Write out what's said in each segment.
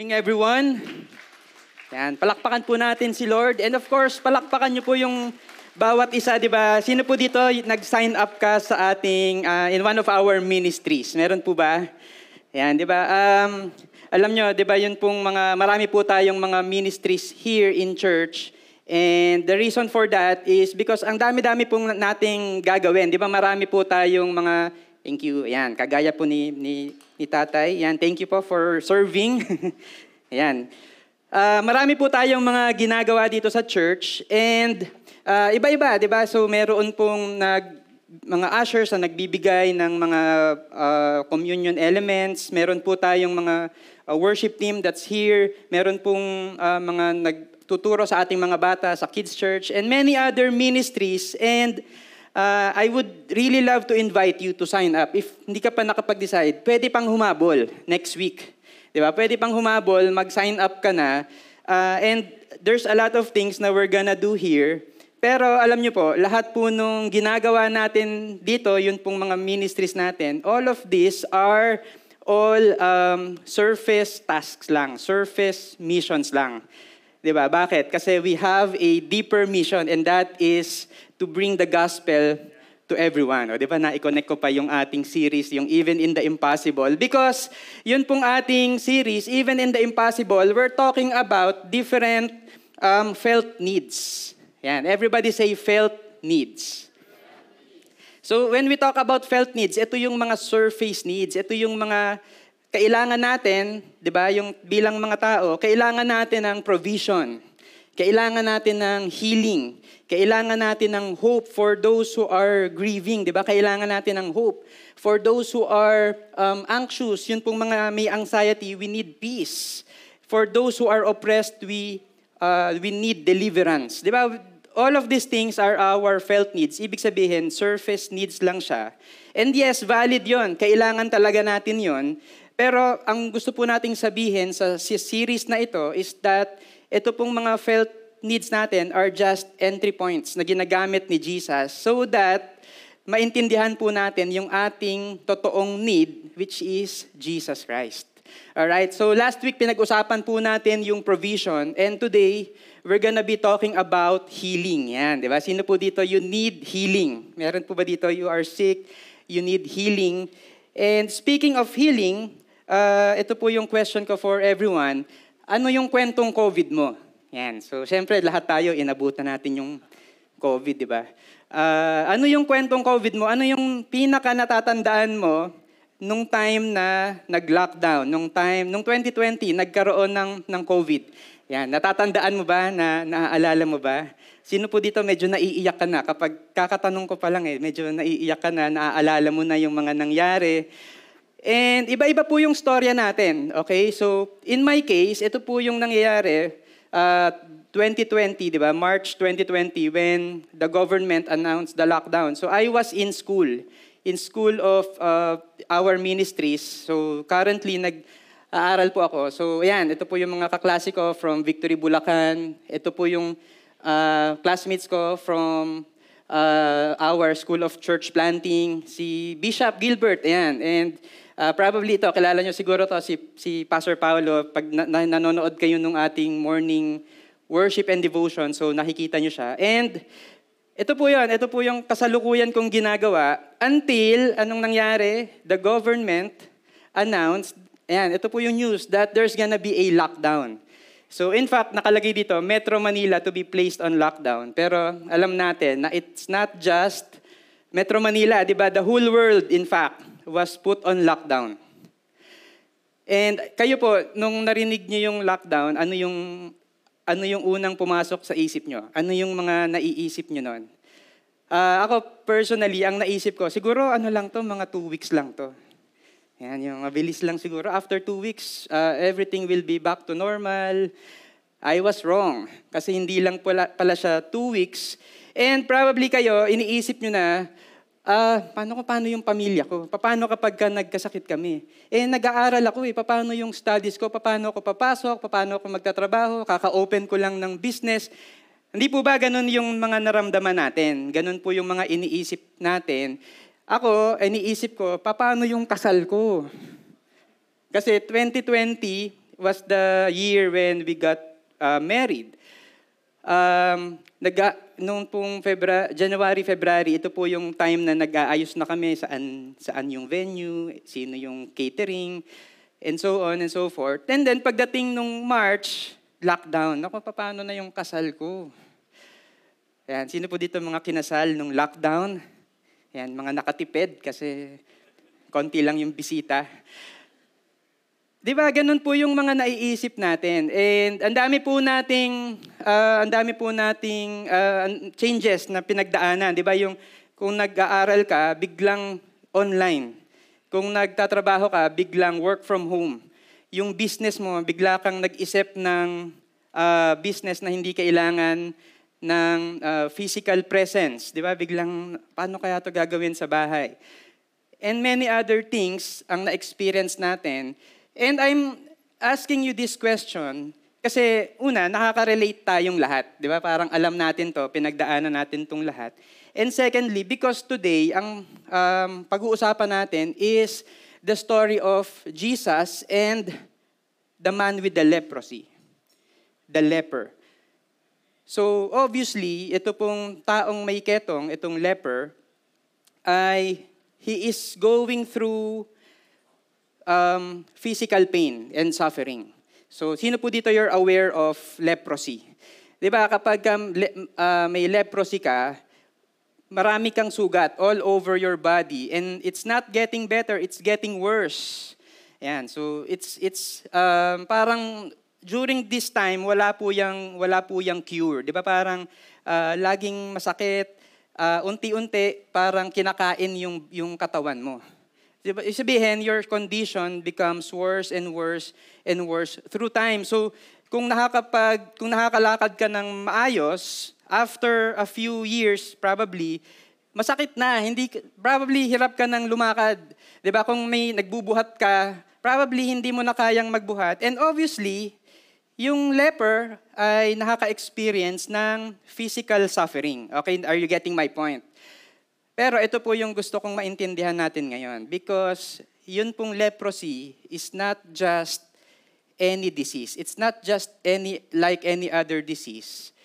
Morning everyone. Yan, palakpakan po natin si Lord. And of course, palakpakan niyo po yung bawat isa, di ba? Sino po dito nag-sign up ka sa ating, uh, in one of our ministries? Meron po ba? Yan, di ba? Um, alam nyo, di ba, yun pong mga, marami po tayong mga ministries here in church. And the reason for that is because ang dami-dami pong nating gagawin. Di ba, marami po tayong mga, thank you, yan, kagaya po ni, ni, ni tatay. Yan, thank you po for serving. yan. Uh, marami po tayong mga ginagawa dito sa church and uh, iba-iba, 'di ba? So meron pong nag mga ushers na nagbibigay ng mga uh, communion elements. Meron po tayong mga uh, worship team that's here. Meron pong uh, mga nagtuturo sa ating mga bata sa kids church and many other ministries and uh, I would really love to invite you to sign up. If hindi ka pa nakapag-decide, pwede pang humabol next week. Di ba? Pwede pang humabol, mag-sign up ka na. Uh, and there's a lot of things na we're gonna do here. Pero alam nyo po, lahat po nung ginagawa natin dito, yun pong mga ministries natin, all of these are all um, surface tasks lang, surface missions lang. 'Di ba? Bakit? Kasi we have a deeper mission and that is to bring the gospel to everyone. O, di ba, na-connect ko pa yung ating series, yung Even in the Impossible. Because yun pong ating series, Even in the Impossible, we're talking about different um, felt needs. Yan, everybody say felt needs. So when we talk about felt needs, ito yung mga surface needs. Ito yung mga kailangan natin, di ba, yung bilang mga tao, kailangan natin ng provision. Kailangan natin ng healing. Kailangan natin ng hope for those who are grieving, di ba? Kailangan natin ng hope. For those who are um, anxious, yun pong mga may anxiety, we need peace. For those who are oppressed, we, uh, we need deliverance. Di ba? All of these things are our felt needs. Ibig sabihin, surface needs lang siya. And yes, valid yon. Kailangan talaga natin yon. Pero ang gusto po nating sabihin sa series na ito is that ito pong mga felt needs natin are just entry points na ginagamit ni Jesus so that maintindihan po natin yung ating totoong need, which is Jesus Christ. Alright, so last week pinag-usapan po natin yung provision and today we're gonna be talking about healing. Yan, di ba? Sino po dito, you need healing. Meron po ba dito, you are sick, you need healing. And speaking of healing, uh, ito po yung question ko for everyone. Ano yung kwentong COVID mo? Yan. So, syempre, lahat tayo, inabutan natin yung COVID, di ba? Uh, ano yung kwentong COVID mo? Ano yung pinaka natatandaan mo nung time na nag-lockdown? Nung time, nung 2020, nagkaroon ng, ng COVID? Yan. Natatandaan mo ba? Na, naaalala mo ba? Sino po dito medyo naiiyak ka na? Kapag kakatanong ko pa lang eh, medyo naiiyak ka na, naaalala mo na yung mga nangyari. And iba-iba po yung storya natin. Okay? So, in my case, ito po yung nangyayari uh, 2020, di ba? March 2020 when the government announced the lockdown. So I was in school, in school of uh, our ministries. So currently nag-aaral po ako. So ayan, ito po yung mga kaklase ko from Victory Bulacan. Ito po yung uh, classmates ko from uh, our School of Church Planting, si Bishop Gilbert, ayan. And Uh, probably ito, kilala nyo siguro to si, si Pastor Paulo. Pag na, na, nanonood kayo nung ating morning worship and devotion, so nakikita nyo siya. And ito po yun, ito po yung kasalukuyan kong ginagawa until, anong nangyari? The government announced, ayan, ito po yung news that there's gonna be a lockdown. So in fact, nakalagay dito, Metro Manila to be placed on lockdown. Pero alam natin na it's not just Metro Manila, di ba? The whole world, in fact, was put on lockdown. And kayo po, nung narinig niyo yung lockdown, ano yung, ano yung unang pumasok sa isip niyo? Ano yung mga naiisip niyo noon? Uh, ako personally, ang naisip ko, siguro ano lang to, mga two weeks lang to. Yan, yung mabilis lang siguro. After two weeks, uh, everything will be back to normal. I was wrong. Kasi hindi lang pala, pala siya two weeks. And probably kayo, iniisip nyo na, ah, paano ko, paano yung pamilya ko? Paano kapag ka nagkasakit kami? Eh, nag-aaral ako eh. Paano yung studies ko? Paano ako papasok? Paano ako magtatrabaho? Kaka-open ko lang ng business. Hindi po ba ganun yung mga naramdaman natin? Ganun po yung mga iniisip natin. Ako, iniisip ko, paano yung kasal ko? Kasi 2020, was the year when we got uh, married. Um, nag nung pong February, January, February, ito po yung time na nag-aayos na kami saan, saan yung venue, sino yung catering, and so on and so forth. And then pagdating nung March, lockdown. Ako, paano na yung kasal ko? Ayan, sino po dito mga kinasal nung lockdown? Ayan, mga nakatipid kasi konti lang yung bisita. Di ba, ganun po yung mga naiisip natin. And ang dami po nating, uh, ang dami po nating uh, changes na pinagdaanan. Di ba, yung kung nag-aaral ka, biglang online. Kung nagtatrabaho ka, biglang work from home. Yung business mo, bigla kang nag-isip ng uh, business na hindi kailangan ng uh, physical presence. Di ba, biglang, paano kaya to gagawin sa bahay? And many other things ang na-experience natin And I'm asking you this question kasi una, nakaka-relate tayong lahat. Di ba? Parang alam natin to, pinagdaanan natin tong lahat. And secondly, because today, ang um, pag-uusapan natin is the story of Jesus and the man with the leprosy. The leper. So obviously, ito pong taong may ketong, itong leper, ay he is going through um, physical pain and suffering. So, sino po dito you're aware of leprosy? Di ba, kapag um, le, uh, may leprosy ka, marami kang sugat all over your body and it's not getting better, it's getting worse. Yan, so it's it's um, parang during this time wala po yang wala po yang cure, 'di ba? Parang uh, laging masakit, uh, unti-unti parang kinakain yung yung katawan mo. Diba? Sabihin, your condition becomes worse and worse and worse through time. So, kung nakakapag kung nakakalakad ka ng maayos, after a few years probably masakit na, hindi probably hirap ka nang lumakad. 'Di ba? Kung may nagbubuhat ka, probably hindi mo na kayang magbuhat. And obviously, yung leper ay nakaka-experience ng physical suffering. Okay, are you getting my point? Pero ito po yung gusto kong maintindihan natin ngayon because yun pong leprosy is not just any disease. It's not just any like any other disease.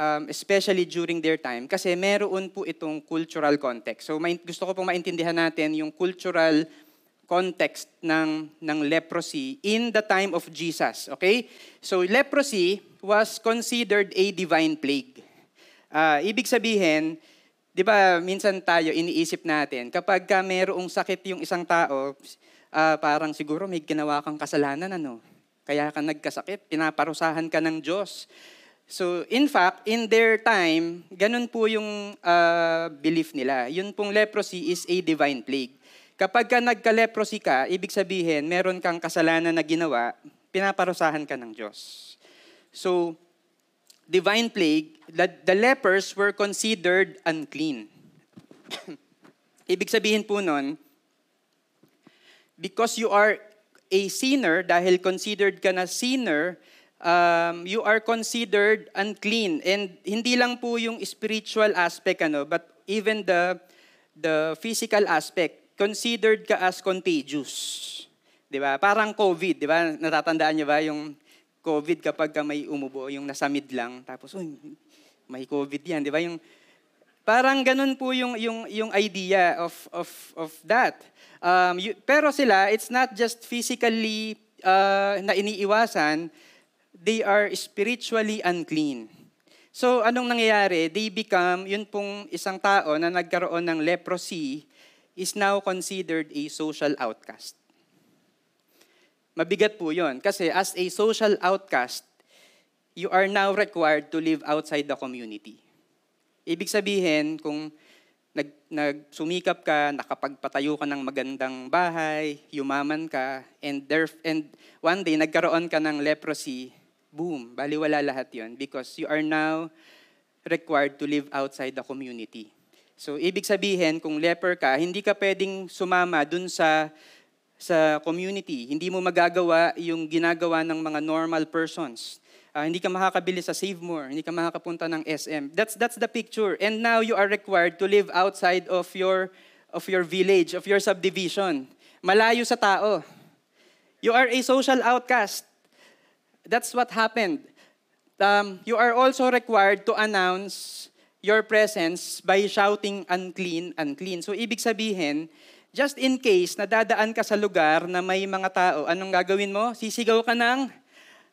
Um, especially during their time kasi meron po itong cultural context. So may, gusto ko pong maintindihan natin yung cultural context ng ng leprosy in the time of Jesus, okay? So leprosy was considered a divine plague. Uh, ibig sabihin, Di ba, minsan tayo iniisip natin, kapag ka mayroong sakit yung isang tao, uh, parang siguro may ginawa kang kasalanan, ano? Kaya ka nagkasakit, pinaparusahan ka ng Diyos. So, in fact, in their time, ganun po yung uh, belief nila. Yun pong leprosy is a divine plague. Kapag ka nagka-leprosy ka, ibig sabihin, meron kang kasalanan na ginawa, pinaparusahan ka ng Diyos. So, divine plague, the, the lepers were considered unclean. Ibig sabihin po nun, because you are a sinner, dahil considered ka na sinner, um, you are considered unclean. And hindi lang po yung spiritual aspect, ano, but even the, the physical aspect, considered ka as contagious. Di ba? Parang COVID, di ba? Natatandaan niyo ba yung COVID kapag ka may umubo, yung nasa mid lang, tapos, uy, may COVID yan, di ba? Yung, parang ganun po yung, yung, yung idea of, of, of that. Um, you, pero sila, it's not just physically uh, na iniiwasan, they are spiritually unclean. So, anong nangyayari? They become, yun pong isang tao na nagkaroon ng leprosy is now considered a social outcast. Mabigat po yon Kasi as a social outcast, you are now required to live outside the community. Ibig sabihin, kung nag, nagsumikap ka, nakapagpatayo ka ng magandang bahay, yumaman ka, and, there, and one day nagkaroon ka ng leprosy, boom, baliwala lahat yon because you are now required to live outside the community. So, ibig sabihin, kung leper ka, hindi ka pwedeng sumama dun sa sa community. Hindi mo magagawa yung ginagawa ng mga normal persons. Uh, hindi ka makakabili sa Save More, hindi ka makakapunta ng SM. That's that's the picture. And now you are required to live outside of your of your village, of your subdivision. Malayo sa tao. You are a social outcast. that's what happened. Um, you are also required to announce your presence by shouting unclean, unclean. So ibig sabihin, just in case nadadaan ka sa lugar na may mga tao, anong gagawin mo? Sisigaw ka ng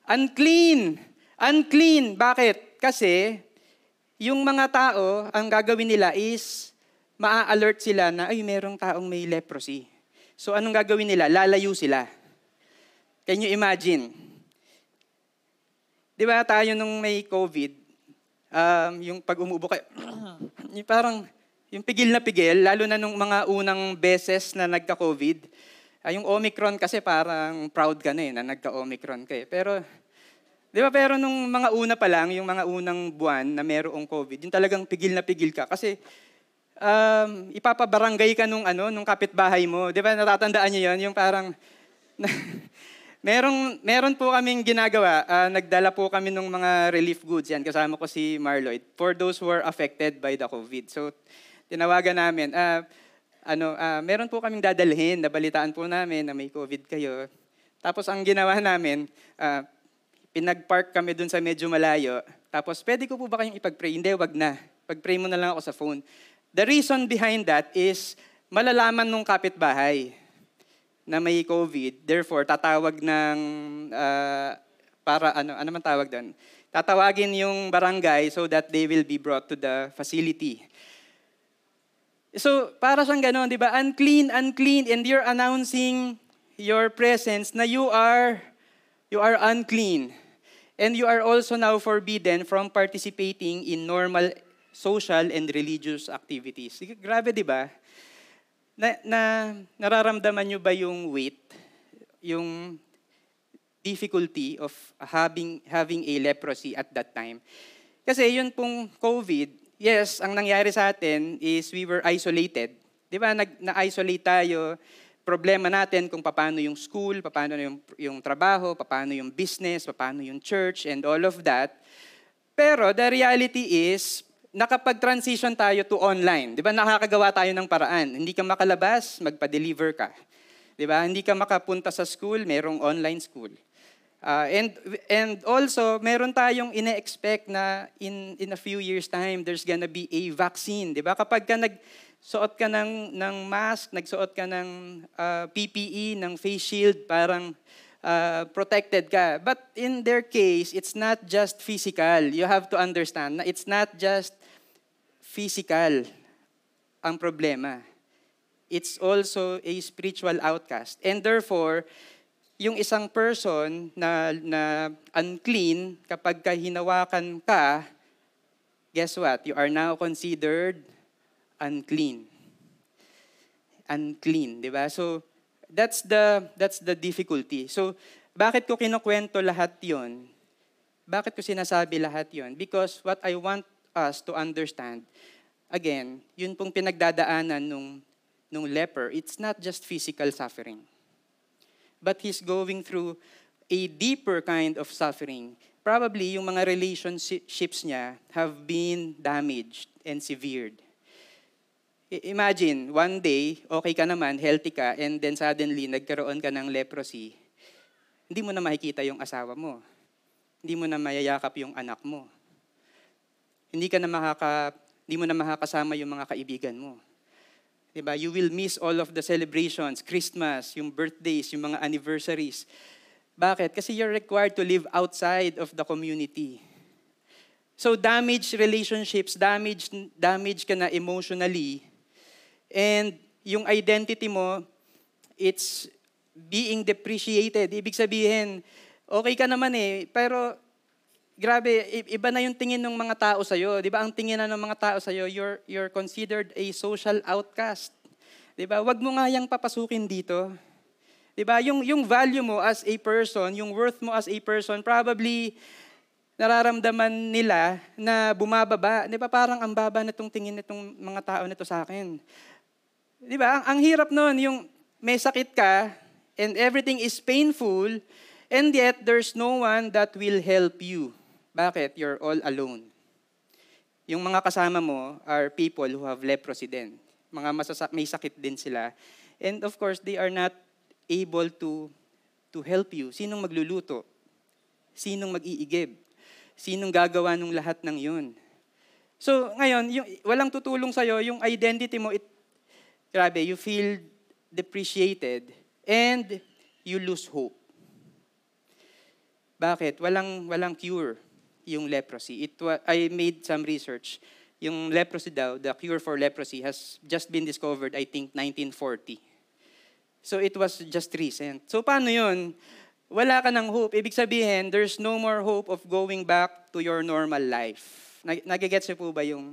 unclean, unclean. Bakit? Kasi yung mga tao, ang gagawin nila is maa-alert sila na, ay, merong taong may leprosy. So anong gagawin nila? Lalayo sila. Can you imagine? Di ba tayo nung may COVID, um, yung pag umubo kayo, parang yung pigil na pigil, lalo na nung mga unang beses na nagka-COVID, uh, yung Omicron kasi parang proud ka na eh, na nagka-Omicron ka eh. Pero, di ba, pero nung mga una pa lang, yung mga unang buwan na merong COVID, yung talagang pigil na pigil ka. Kasi, um, ipapabarangay ka nung, ano, nung kapitbahay mo. Di ba, natatandaan niyo yun? Yung parang, Meron, meron po kaming ginagawa. Uh, nagdala po kami ng mga relief goods. Yan, kasama ko si Marloyd. For those who are affected by the COVID. So, tinawagan namin. Uh, ano, uh, meron po kaming dadalhin. Nabalitaan po namin na may COVID kayo. Tapos, ang ginawa namin, uh, pinag-park kami dun sa medyo malayo. Tapos, pwede ko po ba kayong ipag-pray? Hindi, wag na. Pag-pray mo na lang ako sa phone. The reason behind that is malalaman nung kapitbahay na may COVID, therefore tatawag ng uh, para ano ano man tawag doon. Tatawagin yung barangay so that they will be brought to the facility. So, para siyang gano'n, di ba? Unclean, unclean, and you're announcing your presence na you are, you are unclean. And you are also now forbidden from participating in normal social and religious activities. Grabe, di ba? Na, na nararamdaman nyo ba yung weight, yung difficulty of having having a leprosy at that time? Kasi yun pong COVID, yes, ang nangyari sa atin is we were isolated. Di ba, Nag, na-isolate tayo, problema natin kung paano yung school, paano yung, yung trabaho, paano yung business, paano yung church, and all of that. Pero the reality is, nakapag-transition tayo to online. Di ba? Nakakagawa tayo ng paraan. Hindi ka makalabas, magpa-deliver ka. Di ba? Hindi ka makapunta sa school, merong online school. Uh, and and also meron tayong ine-expect na in in a few years time there's gonna be a vaccine, 'di ba? Kapag ka nagsuot ka ng ng mask, nagsuot ka ng uh, ah, PPE, ng face shield, parang uh, protected ka. But in their case, it's not just physical. You have to understand na it's not just physical ang problema. It's also a spiritual outcast. And therefore, yung isang person na, na unclean, kapag kahinawakan ka, guess what? You are now considered unclean. Unclean, di ba? So, that's the, that's the difficulty. So, bakit ko kinukwento lahat yon? Bakit ko sinasabi lahat yon? Because what I want us to understand, again, yun pong pinagdadaanan nung, nung leper, it's not just physical suffering. But he's going through a deeper kind of suffering. Probably yung mga relationships niya have been damaged and severed. Imagine, one day, okay ka naman, healthy ka, and then suddenly, nagkaroon ka ng leprosy. Hindi mo na makikita yung asawa mo. Hindi mo na mayayakap yung anak mo hindi ka na makaka, hindi mo na makakasama yung mga kaibigan mo. Diba? You will miss all of the celebrations, Christmas, yung birthdays, yung mga anniversaries. Bakit? Kasi you're required to live outside of the community. So damaged relationships, damaged, damaged ka na emotionally, and yung identity mo, it's being depreciated. Ibig sabihin, okay ka naman eh, pero grabe, iba na yung tingin ng mga tao sa'yo. Di ba? Ang tingin na ng mga tao sa'yo, you're, you're considered a social outcast. Di ba? Huwag mo nga yung papasukin dito. Di ba? Yung, yung value mo as a person, yung worth mo as a person, probably nararamdaman nila na bumababa. Di ba? Parang ang baba na itong tingin nitong mga tao nito sa akin. Di ba? Ang, ang hirap nun, yung may sakit ka, and everything is painful, and yet there's no one that will help you. Bakit? You're all alone. Yung mga kasama mo are people who have leprosy din. Mga masasa- may sakit din sila. And of course, they are not able to to help you. Sinong magluluto? Sinong mag-iigib? Sinong gagawa ng lahat ng yun? So, ngayon, yung, walang tutulong sa'yo, yung identity mo, it, grabe, you feel depreciated and you lose hope. Bakit? Walang, walang cure yung leprosy. It wa- I made some research. Yung leprosy daw, the cure for leprosy has just been discovered, I think, 1940. So it was just recent. So paano yun? Wala ka ng hope. Ibig sabihin, there's no more hope of going back to your normal life. Nag- Nagigets po ba yung,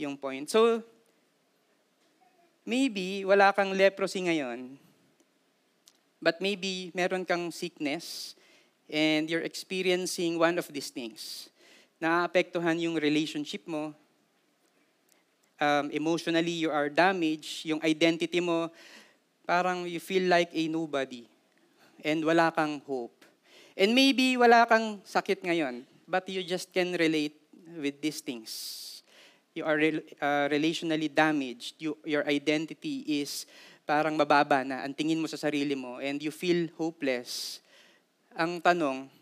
yung point? So, maybe wala kang leprosy ngayon, but maybe meron kang sickness and you're experiencing one of these things. Naapektuhan yung relationship mo, um, emotionally you are damaged, yung identity mo, parang you feel like a nobody and wala kang hope. And maybe wala kang sakit ngayon, but you just can relate with these things. You are rel- uh, relationally damaged. You, your identity is parang mababa na ang tingin mo sa sarili mo and you feel hopeless. Ang tanong,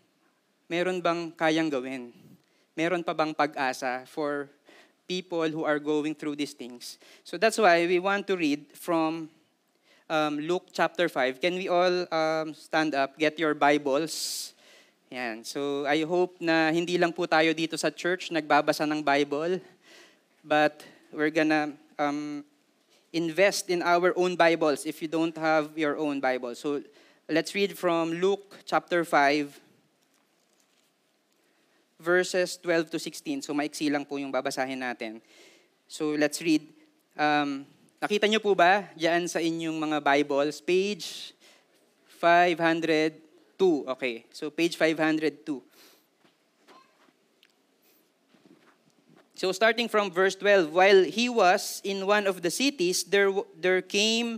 meron bang kayang gawin? Meron pa bang pag-asa for people who are going through these things? So that's why we want to read from um, Luke chapter 5. Can we all um, stand up, get your Bibles? Yan. So I hope na hindi lang po tayo dito sa church nagbabasa ng Bible, but we're gonna um, invest in our own Bibles if you don't have your own Bible. So let's read from Luke chapter 5, verses 12 to 16. So maiksi lang po yung babasahin natin. So let's read. Um, nakita niyo po ba diyan sa inyong mga Bibles? Page 502. Okay. So page 502. So starting from verse 12, while he was in one of the cities, there, there came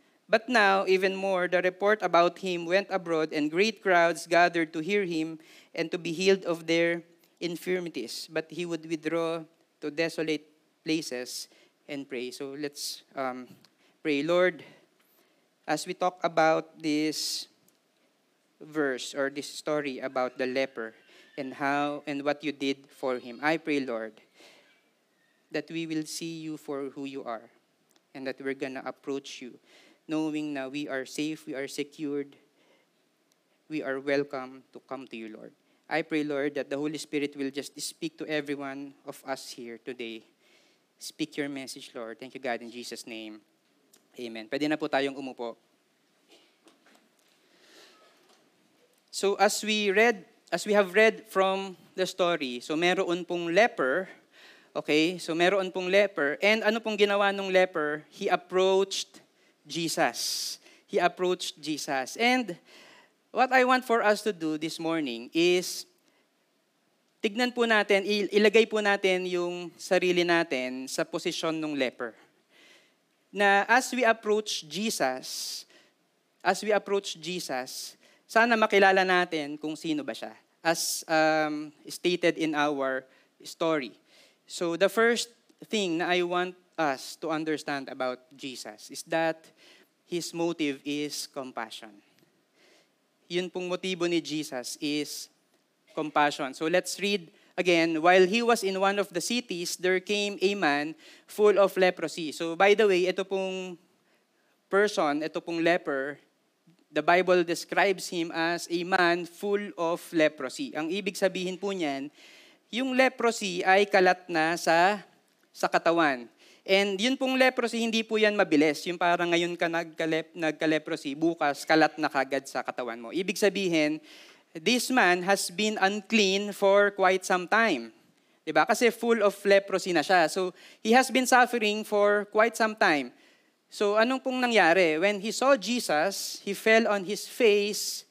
But now, even more, the report about him went abroad, and great crowds gathered to hear him and to be healed of their infirmities. But he would withdraw to desolate places and pray. So let's um, pray. Lord, as we talk about this verse or this story about the leper and how and what you did for him, I pray, Lord, that we will see you for who you are and that we're going to approach you knowing that we are safe, we are secured, we are welcome to come to you, Lord. I pray, Lord, that the Holy Spirit will just speak to every one of us here today. Speak your message, Lord. Thank you, God, in Jesus' name. Amen. Pwede na po tayong umupo. So as we read, as we have read from the story, so meron pong leper, okay? So meron pong leper, and ano pong ginawa ng leper? He approached Jesus. He approached Jesus. And what I want for us to do this morning is tignan po natin, ilagay po natin yung sarili natin sa posisyon ng leper. Na as we approach Jesus, as we approach Jesus, sana makilala natin kung sino ba siya. As um, stated in our story. So the first thing na I want us to understand about Jesus is that his motive is compassion. Yun pong motibo ni Jesus is compassion. So let's read again. While he was in one of the cities, there came a man full of leprosy. So by the way, ito pong person, ito pong leper, the Bible describes him as a man full of leprosy. Ang ibig sabihin po niyan, yung leprosy ay kalat na sa sa katawan. And yun pong leprosy, hindi po yan mabilis. Yung parang ngayon ka nagkalep, nagka-leprosy, bukas kalat na kagad sa katawan mo. Ibig sabihin, this man has been unclean for quite some time. Diba? Kasi full of leprosy na siya. So, he has been suffering for quite some time. So, anong pong nangyari? When he saw Jesus, he fell on his face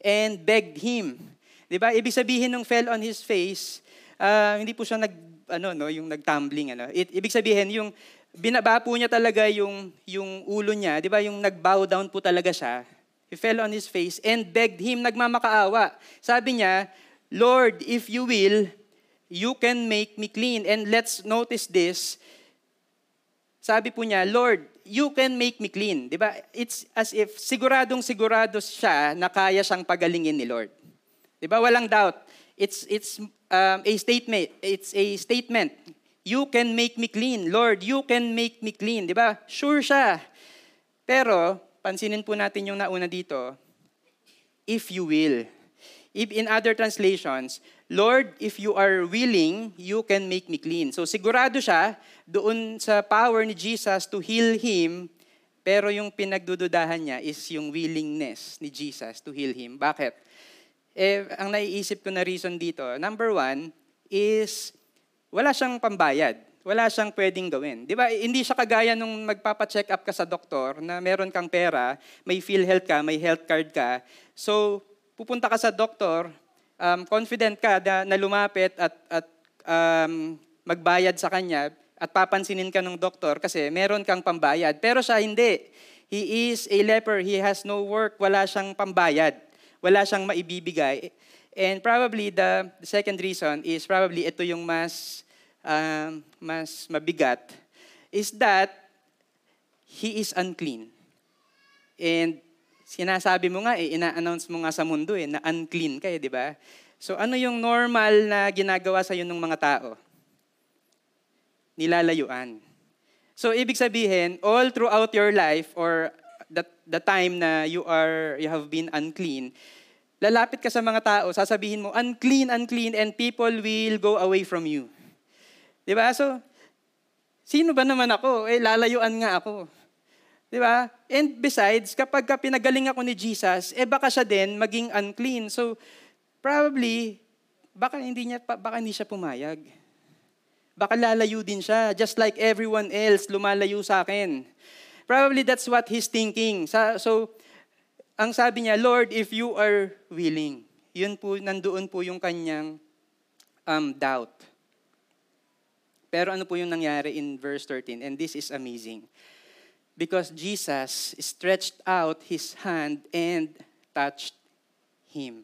and begged him. Diba? Ibig sabihin nung fell on his face, ah, hindi po siya nag, ano, no, yung nag-tumbling. Ano. It, ibig sabihin, yung binaba po niya talaga yung, yung ulo niya, di ba, yung nag-bow down po talaga siya. He fell on his face and begged him, nagmamakaawa. Sabi niya, Lord, if you will, you can make me clean. And let's notice this. Sabi po niya, Lord, you can make me clean. Di ba? It's as if siguradong sigurado siya na kaya siyang pagalingin ni Lord. Di ba? Walang doubt. It's, it's um, a statement. It's a statement. You can make me clean. Lord, you can make me clean. Di ba? Sure siya. Pero, pansinin po natin yung nauna dito, if you will. If in other translations, Lord, if you are willing, you can make me clean. So sigurado siya doon sa power ni Jesus to heal him, pero yung pinagdududahan niya is yung willingness ni Jesus to heal him. Bakit? Eh, ang naiisip ko na reason dito, number one, is wala siyang pambayad. Wala siyang pwedeng gawin. Di ba? Hindi siya kagaya nung magpapa-check up ka sa doktor na meron kang pera, may PhilHealth ka, may health card ka. So, pupunta ka sa doktor, um, confident ka na, na lumapit at, at um, magbayad sa kanya at papansinin ka ng doktor kasi meron kang pambayad. Pero siya hindi. He is a leper. He has no work. Wala siyang pambayad. Wala siyang maibibigay. And probably the, second reason is probably ito yung mas um, mas mabigat is that he is unclean. And sinasabi mo nga, eh, ina-announce mo nga sa mundo eh, na unclean ka eh, di ba? So ano yung normal na ginagawa sa iyo ng mga tao? Nilalayuan. So ibig sabihin, all throughout your life or the, time na you are you have been unclean, lalapit ka sa mga tao, sasabihin mo, unclean, unclean, and people will go away from you. Di ba? So, sino ba naman ako? Eh, lalayuan nga ako. Di ba? And besides, kapag ka pinagaling ako ni Jesus, eh baka siya din maging unclean. So, probably, baka hindi, niya, baka hindi siya pumayag. Baka lalayo din siya, just like everyone else lumalayo sa akin. Probably that's what he's thinking. So, ang sabi niya, Lord, if you are willing, yun po, nandoon po yung kanyang um, doubt. Pero ano po yung nangyari in verse 13? And this is amazing. Because Jesus stretched out his hand and touched him.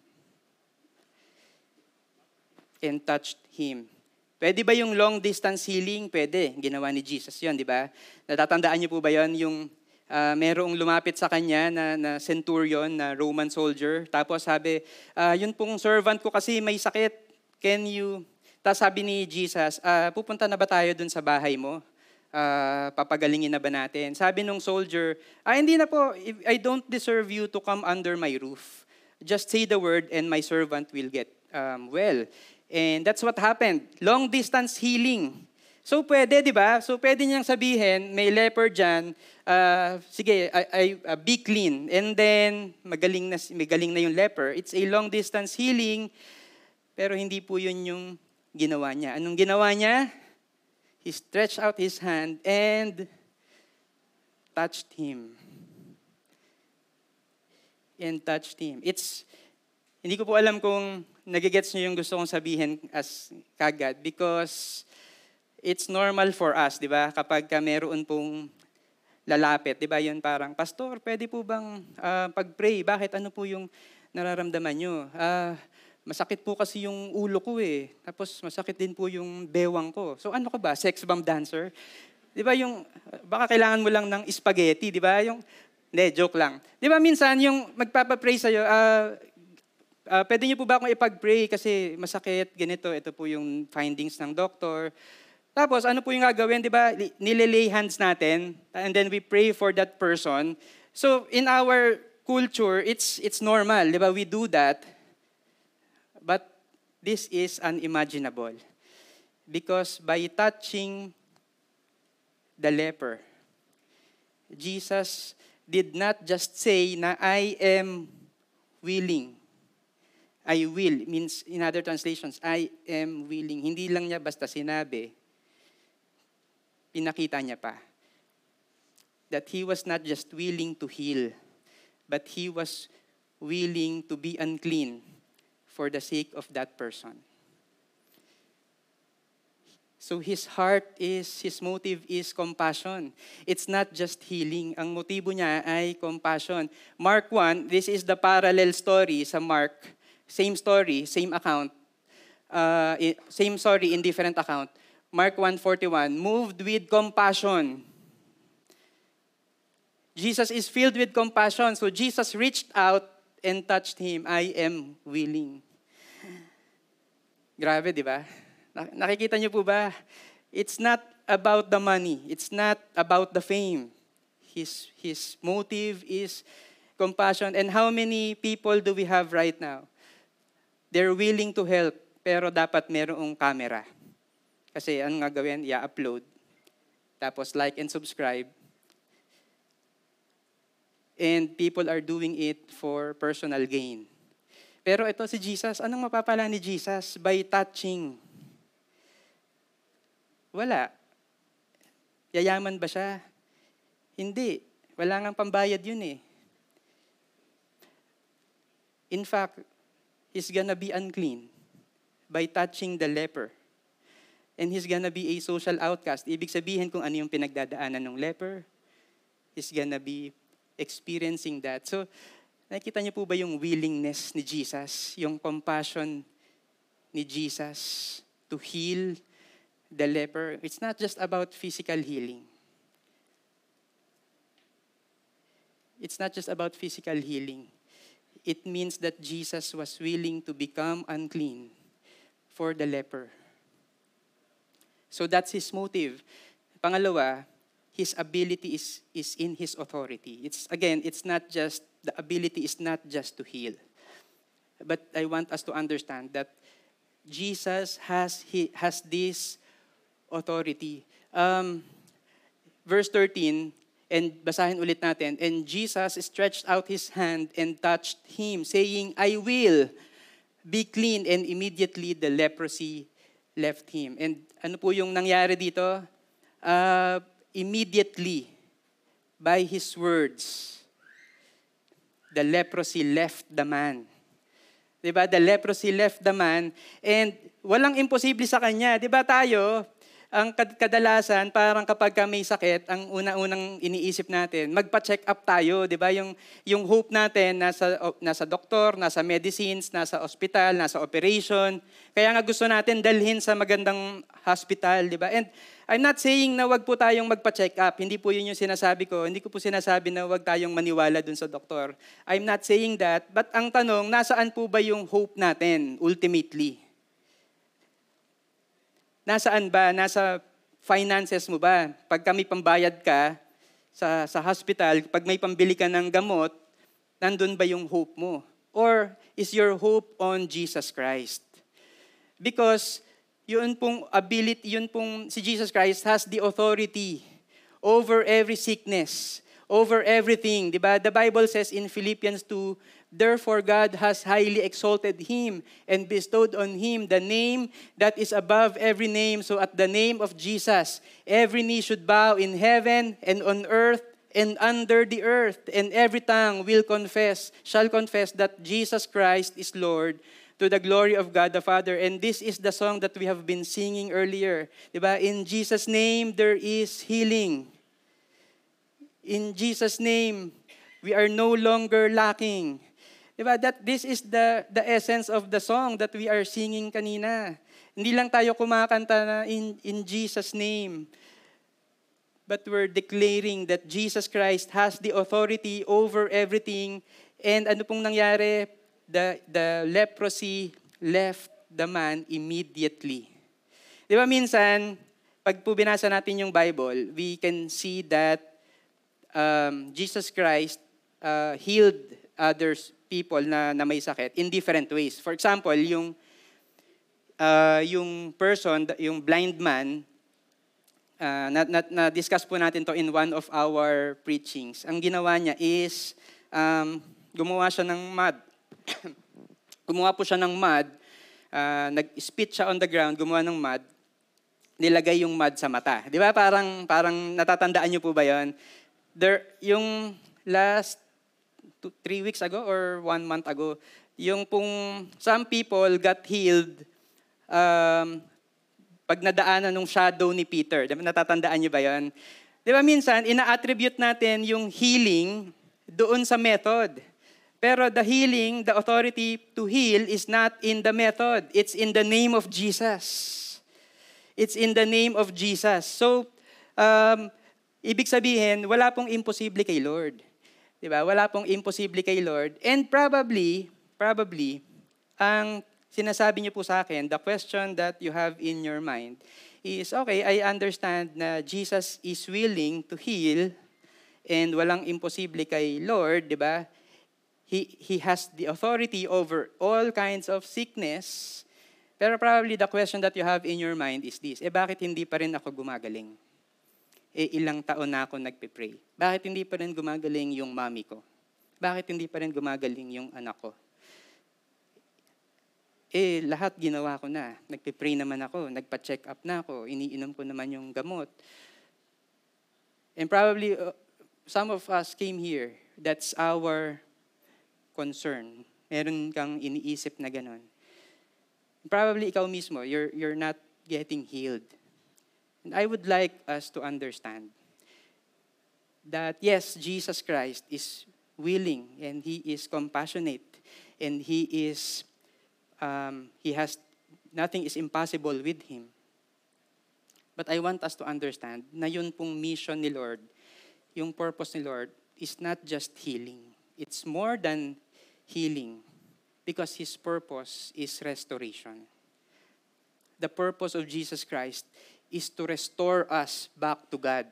And touched him. Pwede ba yung long distance healing? Pwede. Ginawa ni Jesus yon, di ba? Natatandaan niyo po ba yon yung uh, merong lumapit sa kanya na, na centurion, na Roman soldier. Tapos sabi, uh, yun pong servant ko kasi may sakit. Can you... Tapos sabi ni Jesus, uh, pupunta na ba tayo dun sa bahay mo? Uh, papagalingin na ba natin? Sabi nung soldier, ah, hindi na po, I don't deserve you to come under my roof. Just say the word and my servant will get um, well. And that's what happened. Long distance healing. So pwede, di ba? So pwede niyang sabihin, may leper dyan, uh, sige, I, I, uh, be clean. And then, magaling na, magaling na yung leper. It's a long distance healing, pero hindi po yun yung ginawa niya. Anong ginawa niya? He stretched out his hand and touched him. And touched him. It's, hindi ko po alam kung nagigets niyo yung gusto kong sabihin as kagad because it's normal for us, di ba? Kapag ka meron pong lalapit, di ba yun parang, Pastor, pwede po bang uh, pag-pray? Bakit? Ano po yung nararamdaman nyo? Uh, masakit po kasi yung ulo ko eh. Tapos masakit din po yung bewang ko. So ano ka ba? Sex bomb dancer? Di ba yung, baka kailangan mo lang ng spaghetti, di ba? Yung, hindi, joke lang. Di ba minsan yung magpapapray sa'yo, uh, uh, pwede niyo po ba akong ipag-pray kasi masakit, ganito, ito po yung findings ng doktor. Tapos, ano po yung gagawin, di ba? Nililay hands natin, and then we pray for that person. So, in our culture, it's, it's normal, di ba? We do that. But this is unimaginable. Because by touching the leper, Jesus did not just say na I am willing I will means in other translations, I am willing. Hindi lang niya basta sinabi, pinakita niya pa. That he was not just willing to heal, but he was willing to be unclean for the sake of that person. So his heart is, his motive is compassion. It's not just healing. Ang motibo niya ay compassion. Mark 1, this is the parallel story sa Mark. Same story, same account. Uh, same story in different account. Mark 1.41, moved with compassion. Jesus is filled with compassion. So Jesus reached out and touched him. I am willing. Grabe, di ba? Nakikita niyo po ba? It's not about the money. It's not about the fame. His, his motive is compassion. And how many people do we have right now? They're willing to help, pero dapat merong camera. Kasi ang gagawin, i-upload. Tapos like and subscribe. And people are doing it for personal gain. Pero ito si Jesus, anong mapapala ni Jesus? By touching wala. Yayaman ba siya? Hindi. Wala nga pambayad yun eh. In fact, he's gonna be unclean by touching the leper. And he's gonna be a social outcast. Ibig sabihin kung ano yung pinagdadaanan ng leper, he's gonna be experiencing that. So, nakikita niyo po ba yung willingness ni Jesus, yung compassion ni Jesus to heal the leper, it's not just about physical healing. It's not just about physical healing. It means that Jesus was willing to become unclean for the leper. So that's his motive. Pangalawa, his ability is, is in his authority. It's again, it's not just the ability is not just to heal. But I want us to understand that Jesus has he has this authority. Um, verse 13, and basahin ulit natin, And Jesus stretched out his hand and touched him, saying, I will be clean. And immediately the leprosy left him. And ano po yung nangyari dito? Uh, immediately, by his words, the leprosy left the man. Diba? The leprosy left the man. And walang imposible sa kanya. Diba tayo, ang kadalasan, parang kapag may sakit, ang una-unang iniisip natin, magpa-check up tayo, di ba? Yung, yung hope natin, nasa, nasa doktor, nasa medicines, nasa hospital, nasa operation. Kaya nga gusto natin dalhin sa magandang hospital, di ba? And I'm not saying na wag po tayong magpa-check up. Hindi po yun yung sinasabi ko. Hindi ko po sinasabi na wag tayong maniwala dun sa doktor. I'm not saying that. But ang tanong, nasaan po ba yung hope natin ultimately? Nasaan ba? Nasa finances mo ba? Pag kami pambayad ka sa, sa hospital, pag may pambili ka ng gamot, nandun ba yung hope mo? Or is your hope on Jesus Christ? Because yun pong ability, yun pong si Jesus Christ has the authority over every sickness, over everything. Diba? The Bible says in Philippians 2, Therefore, God has highly exalted him and bestowed on him the name that is above every name. So, at the name of Jesus, every knee should bow in heaven and on earth and under the earth, and every tongue will confess, shall confess that Jesus Christ is Lord to the glory of God the Father. And this is the song that we have been singing earlier. Diba? In Jesus' name, there is healing. In Jesus' name, we are no longer lacking. Diba? That this is the the essence of the song that we are singing kanina. Hindi lang tayo kumakanta na in in Jesus name. But we're declaring that Jesus Christ has the authority over everything. And ano pong nangyari? The the leprosy left the man immediately. Di ba minsan, pag po binasa natin yung Bible, we can see that um, Jesus Christ uh, healed others people na, na may sakit in different ways. For example, yung uh, yung person, yung blind man, uh, na, na, na discuss po natin to in one of our preachings. Ang ginawa niya is um, gumawa siya ng mud. gumawa po siya ng mud. Uh, nag-spit siya on the ground, gumawa ng mud. Nilagay yung mud sa mata. Di ba? Parang, parang natatandaan niyo po ba yon? There, yung last two, three weeks ago or one month ago, yung pong some people got healed um, pag nadaanan ng shadow ni Peter. Natatandaan niyo ba yon? Di ba minsan, ina-attribute natin yung healing doon sa method. Pero the healing, the authority to heal is not in the method. It's in the name of Jesus. It's in the name of Jesus. So, um, ibig sabihin, wala pong imposible kay Lord. Di ba? Wala pong imposible kay Lord. And probably, probably, ang sinasabi niyo po sa akin, the question that you have in your mind is, okay, I understand na Jesus is willing to heal and walang imposible kay Lord, di ba? He, he has the authority over all kinds of sickness. Pero probably the question that you have in your mind is this, eh bakit hindi pa rin ako gumagaling? Eh ilang taon na ako nagpe-pray. Bakit hindi pa rin gumagaling yung mami ko? Bakit hindi pa rin gumagaling yung anak ko? eh lahat ginawa ko na. Nagpe-pray naman ako, nagpa-check up na ako, iniinom ko naman yung gamot. And probably uh, some of us came here, that's our concern. Meron kang iniisip na ganun. Probably ikaw mismo, you're, you're not getting healed. And I would like us to understand that yes, Jesus Christ is willing and He is compassionate and He is um, he has nothing is impossible with him. But I want us to understand na yun pong mission ni Lord, yung purpose ni Lord is not just healing. It's more than healing because His purpose is restoration. The purpose of Jesus Christ is to restore us back to God.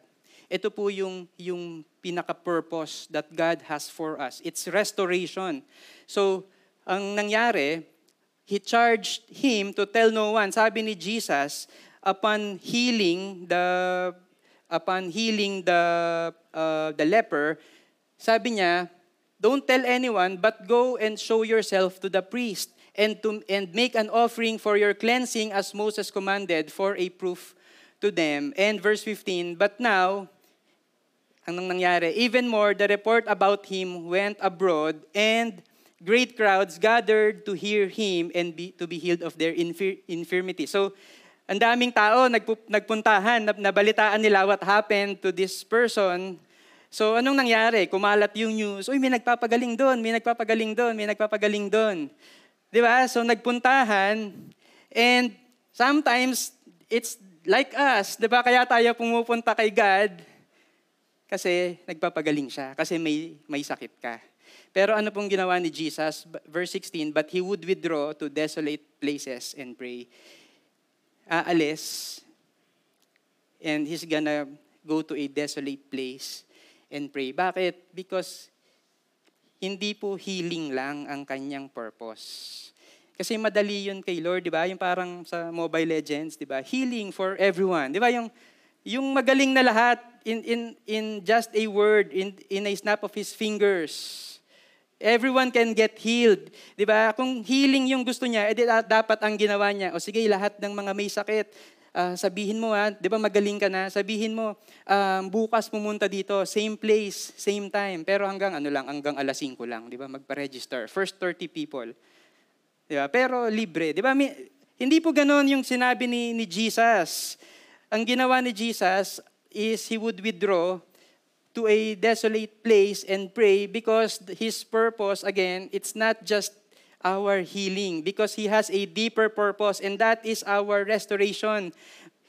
Ito po yung, yung pinaka-purpose that God has for us. It's restoration. So, ang nangyari, he charged him to tell no one. Sabi ni Jesus, upon healing the upon healing the uh, the leper, sabi niya, don't tell anyone but go and show yourself to the priest and to and make an offering for your cleansing as Moses commanded for a proof to them. And verse 15, but now ang nangyari, even more the report about him went abroad and great crowds gathered to hear him and be, to be healed of their infir- infirmity. So, ang daming tao nagpu- nagpuntahan, nabalitaan nila what happened to this person. So, anong nangyari? Kumalat yung news, uy, may nagpapagaling doon, may nagpapagaling doon, may nagpapagaling doon. Di ba? So, nagpuntahan, and sometimes, it's like us, di ba? Kaya tayo pumupunta kay God, kasi nagpapagaling siya, kasi may, may sakit ka. Pero ano pong ginawa ni Jesus? Verse 16, But he would withdraw to desolate places and pray. Aalis, and he's gonna go to a desolate place and pray. Bakit? Because hindi po healing lang ang kanyang purpose. Kasi madali yun kay Lord, di ba? Yung parang sa Mobile Legends, di ba? Healing for everyone. Di ba? Yung, yung magaling na lahat in, in, in just a word, in, in a snap of his fingers. Everyone can get healed. Di ba? Kung healing yung gusto niya, edi dapat ang ginawa niya. O sige, lahat ng mga may sakit, uh, sabihin mo ha, di ba magaling ka na, sabihin mo, um, bukas pumunta dito, same place, same time. Pero hanggang ano lang, hanggang alas 5 lang, di ba? Magpa-register. First 30 people. Di ba? Pero libre. Di ba? Hindi po ganoon yung sinabi ni, ni Jesus. Ang ginawa ni Jesus is he would withdraw to a desolate place and pray because his purpose, again, it's not just our healing because he has a deeper purpose and that is our restoration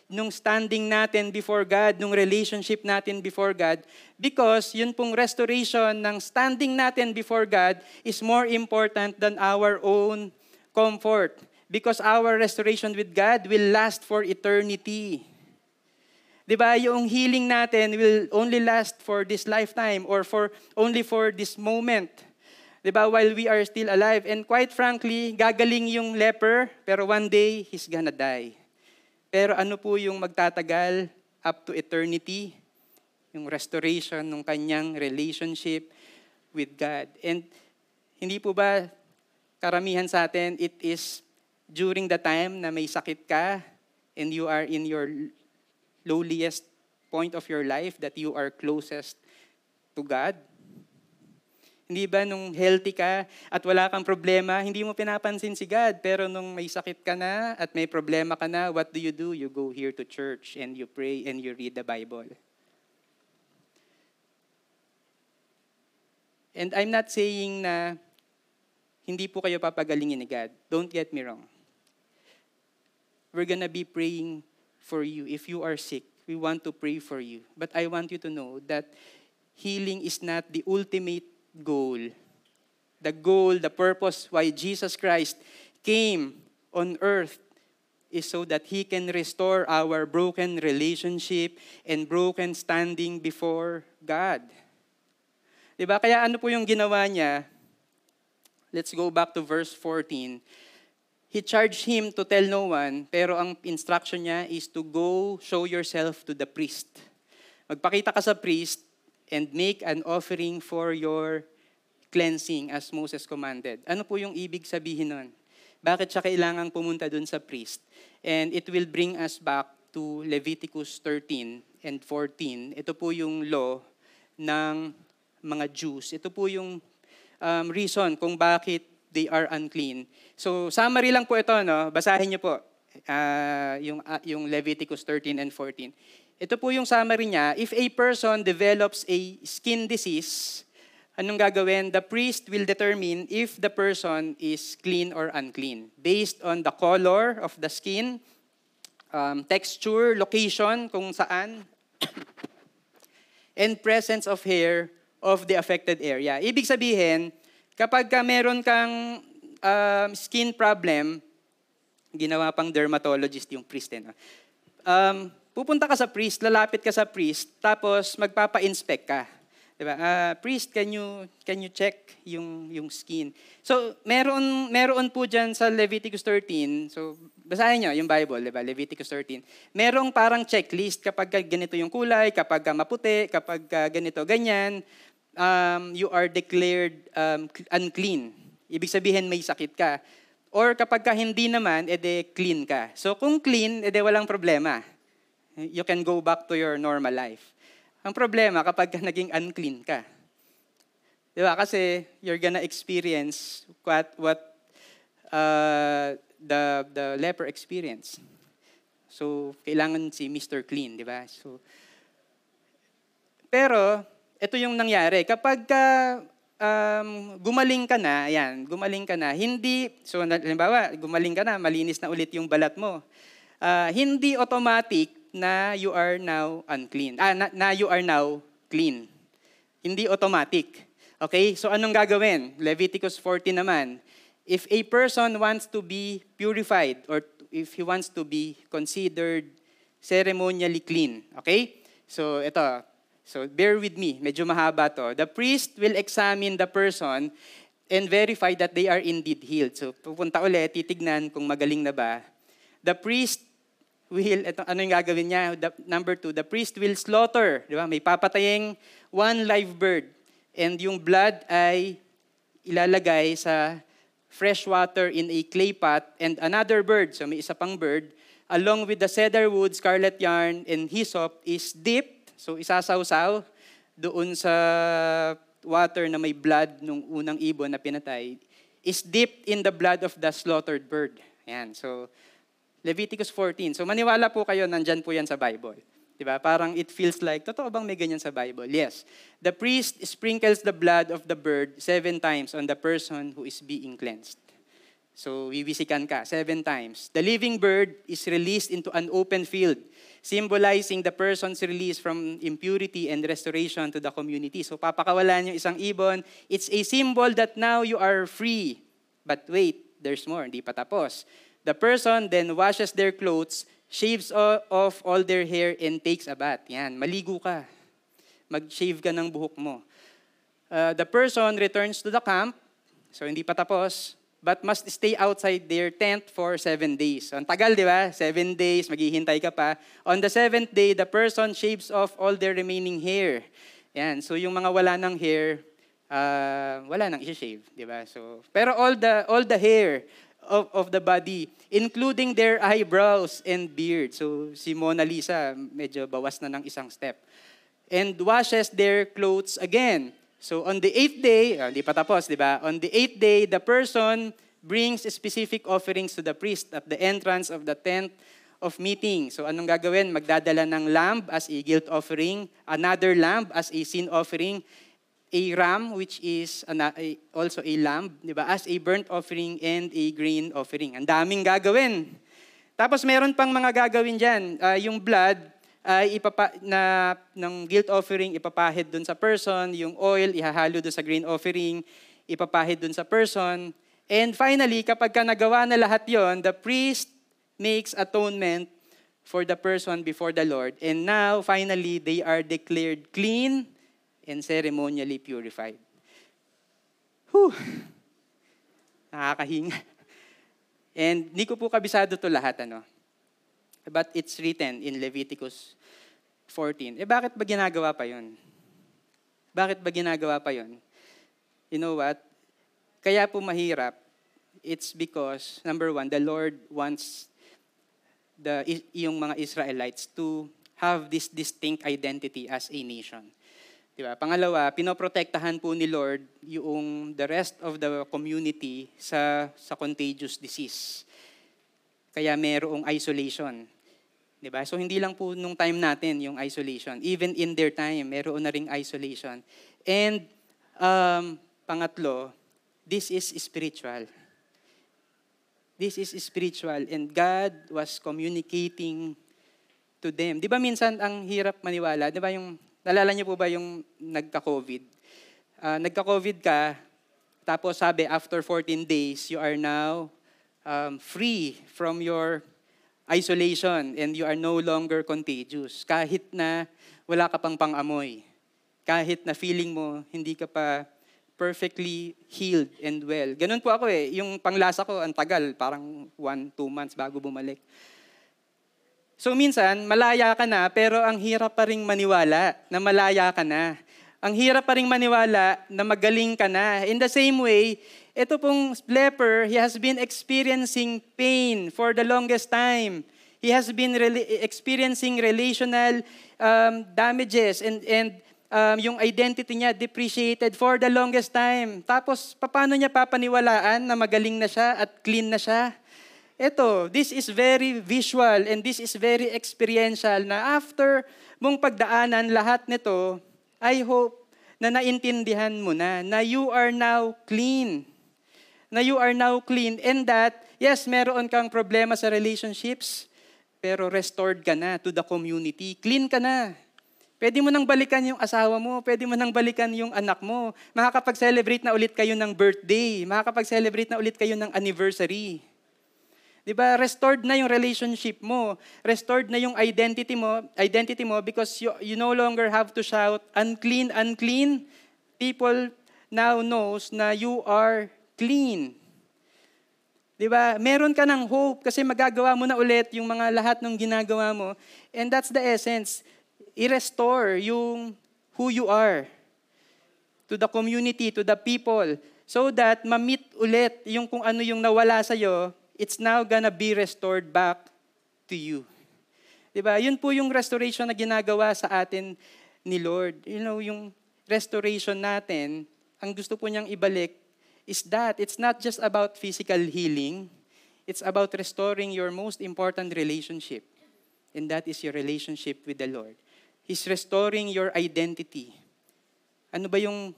nung standing natin before God, nung relationship natin before God, because yun pong restoration ng standing natin before God is more important than our own comfort. Because our restoration with God will last for eternity. 'Di ba? Yung healing natin will only last for this lifetime or for only for this moment. 'Di ba? While we are still alive. And quite frankly, gagaling yung leper, pero one day he's gonna die. Pero ano po yung magtatagal up to eternity? Yung restoration ng kanyang relationship with God. And hindi po ba karamihan sa atin, it is during the time na may sakit ka and you are in your lowliest point of your life that you are closest to God? Hindi ba nung healthy ka at wala kang problema, hindi mo pinapansin si God. Pero nung may sakit ka na at may problema ka na, what do you do? You go here to church and you pray and you read the Bible. And I'm not saying na hindi po kayo papagalingin ni God. Don't get me wrong. We're gonna be praying for you. If you are sick, we want to pray for you. But I want you to know that healing is not the ultimate goal. The goal, the purpose why Jesus Christ came on earth is so that He can restore our broken relationship and broken standing before God. Diba? Kaya ano po yung ginawa niya? Let's go back to verse 14. He charged him to tell no one, pero ang instruction niya is to go show yourself to the priest. Magpakita ka sa priest and make an offering for your cleansing as Moses commanded. Ano po yung ibig sabihin nun? Bakit siya kailangang pumunta dun sa priest? And it will bring us back to Leviticus 13 and 14. Ito po yung law ng mga Jews. Ito po yung um, reason kung bakit they are unclean. So summary lang po ito, no? Basahin niyo po uh, yung uh, yung Leviticus 13 and 14. Ito po yung summary niya. If a person develops a skin disease, anong gagawin? The priest will determine if the person is clean or unclean based on the color of the skin, um, texture, location, kung saan, and presence of hair of the affected area. Ibig sabihin, kapag ka meron kang um, skin problem, ginawa pang dermatologist yung priest. Eh, no? um, pupunta ka sa priest, lalapit ka sa priest, tapos magpapa-inspect ka. Diba? Uh, priest, can you can you check yung yung skin? So, meron meron po diyan sa Leviticus 13. So, basahin niyo yung Bible, diba? Leviticus 13. Merong parang checklist kapag ganito yung kulay, kapag maputi, kapag ganito ganyan, um, you are declared um, unclean. Ibig sabihin may sakit ka. Or kapag ka hindi naman, ede clean ka. So kung clean, ede walang problema. You can go back to your normal life. Ang problema kapag ka naging unclean ka. Di ba? Kasi you're gonna experience what, what uh, the, the leper experience. So, kailangan si Mr. Clean, di ba? So, pero, ito yung nangyari. Kapag ka, um, gumaling ka na, ayan, gumaling ka na, hindi, so halimbawa, gumaling ka na, malinis na ulit yung balat mo. Uh, hindi automatic na you are now unclean. Ah, na, na you are now clean. Hindi automatic. Okay? So anong gagawin? Leviticus 14 naman. If a person wants to be purified or if he wants to be considered ceremonially clean. Okay? So ito. So bear with me. Medyo mahaba to. The priest will examine the person and verify that they are indeed healed. So pupunta ulit, titignan kung magaling na ba. The priest will, ito, ano yung gagawin niya? The, number two, the priest will slaughter. Di ba? May papataying one live bird. And yung blood ay ilalagay sa fresh water in a clay pot and another bird, so may isa pang bird, along with the cedar wood, scarlet yarn, and hyssop is dipped, so isasawsaw doon sa water na may blood nung unang ibon na pinatay, is dipped in the blood of the slaughtered bird. Ayan, so Leviticus 14. So maniwala po kayo, nandyan po yan sa Bible. Diba? Parang it feels like, totoo bang may ganyan sa Bible? Yes. The priest sprinkles the blood of the bird seven times on the person who is being cleansed. So, wiwisikan ka seven times. The living bird is released into an open field, symbolizing the person's release from impurity and restoration to the community. So, papakawalan yung isang ibon. It's a symbol that now you are free. But wait, there's more. Hindi pa tapos. The person then washes their clothes, shaves off all their hair, and takes a bath. Yan, maligo ka. Mag-shave ka ng buhok mo. Uh, the person returns to the camp, so hindi pa tapos, but must stay outside their tent for seven days. Ang tagal, di ba? Seven days, maghihintay ka pa. On the seventh day, the person shaves off all their remaining hair. Yan, so yung mga wala ng hair, uh, wala nang i-shave, di ba? So, pero all the all the hair of, of the body, including their eyebrows and beard. So si Mona Lisa, medyo bawas na ng isang step. And washes their clothes again. So on the eighth day, oh, di pa tapos, di ba? On the eighth day, the person brings specific offerings to the priest at the entrance of the tent of meeting. So anong gagawin? Magdadala ng lamb as a guilt offering, another lamb as a sin offering, a ram which is also a lamb, di ba? As a burnt offering and a grain offering. Ang daming gagawin. Tapos meron pang mga gagawin diyan. Uh, yung blood, ay ipapa, na, ng guilt offering, ipapahid dun sa person. Yung oil, ihahalo dun sa grain offering, ipapahid dun sa person. And finally, kapag ka nagawa na lahat yon, the priest makes atonement for the person before the Lord. And now, finally, they are declared clean and ceremonially purified. Whew! Nakakahinga. And hindi ko po kabisado to lahat, ano? But it's written in Leviticus 14. Eh bakit ba ginagawa pa yon? Bakit ba ginagawa pa yon? You know what? Kaya po mahirap, it's because, number one, the Lord wants the, yung mga Israelites to have this distinct identity as a nation. Diba? Pangalawa, pinoprotektahan po ni Lord yung the rest of the community sa, sa contagious disease. Kaya merong isolation. Diba? So hindi lang po nung time natin yung isolation. Even in their time, meron na ring isolation. And um, pangatlo, this is spiritual. This is spiritual and God was communicating to them. Di ba minsan ang hirap maniwala? Di ba yung, nalala niyo po ba yung nagka-COVID? Uh, nagka-COVID ka, tapos sabi after 14 days, you are now um, free from your isolation and you are no longer contagious. Kahit na wala ka pang pangamoy. Kahit na feeling mo hindi ka pa perfectly healed and well. Ganun po ako eh. Yung panglasa ko, ang tagal. Parang one, two months bago bumalik. So minsan, malaya ka na, pero ang hirap pa rin maniwala na malaya ka na. Ang hirap pa rin maniwala na magaling ka na. In the same way, ito pong leper, he has been experiencing pain for the longest time. He has been re- experiencing relational um, damages and, and um, yung identity niya depreciated for the longest time. Tapos, paano niya papaniwalaan na magaling na siya at clean na siya? Ito, this is very visual and this is very experiential na after mong pagdaanan lahat nito, I hope na naintindihan mo na na you are now clean na you are now clean and that, yes, meron kang problema sa relationships, pero restored ka na to the community. Clean ka na. Pwede mo nang balikan yung asawa mo, pwede mo nang balikan yung anak mo. Makakapag-celebrate na ulit kayo ng birthday, makakapag-celebrate na ulit kayo ng anniversary. 'Di ba? Restored na yung relationship mo. Restored na yung identity mo, identity mo because you, you no longer have to shout unclean, unclean. People now knows na you are clean. 'Di ba? Meron ka ng hope kasi magagawa mo na ulit yung mga lahat ng ginagawa mo. And that's the essence. I-restore yung who you are to the community, to the people, so that ma-meet ulit yung kung ano yung nawala sa iyo, it's now gonna be restored back to you. 'Di ba? Yun po yung restoration na ginagawa sa atin ni Lord. You know, yung restoration natin, ang gusto po niyang ibalik is that it's not just about physical healing, it's about restoring your most important relationship. And that is your relationship with the Lord. He's restoring your identity. Ano ba yung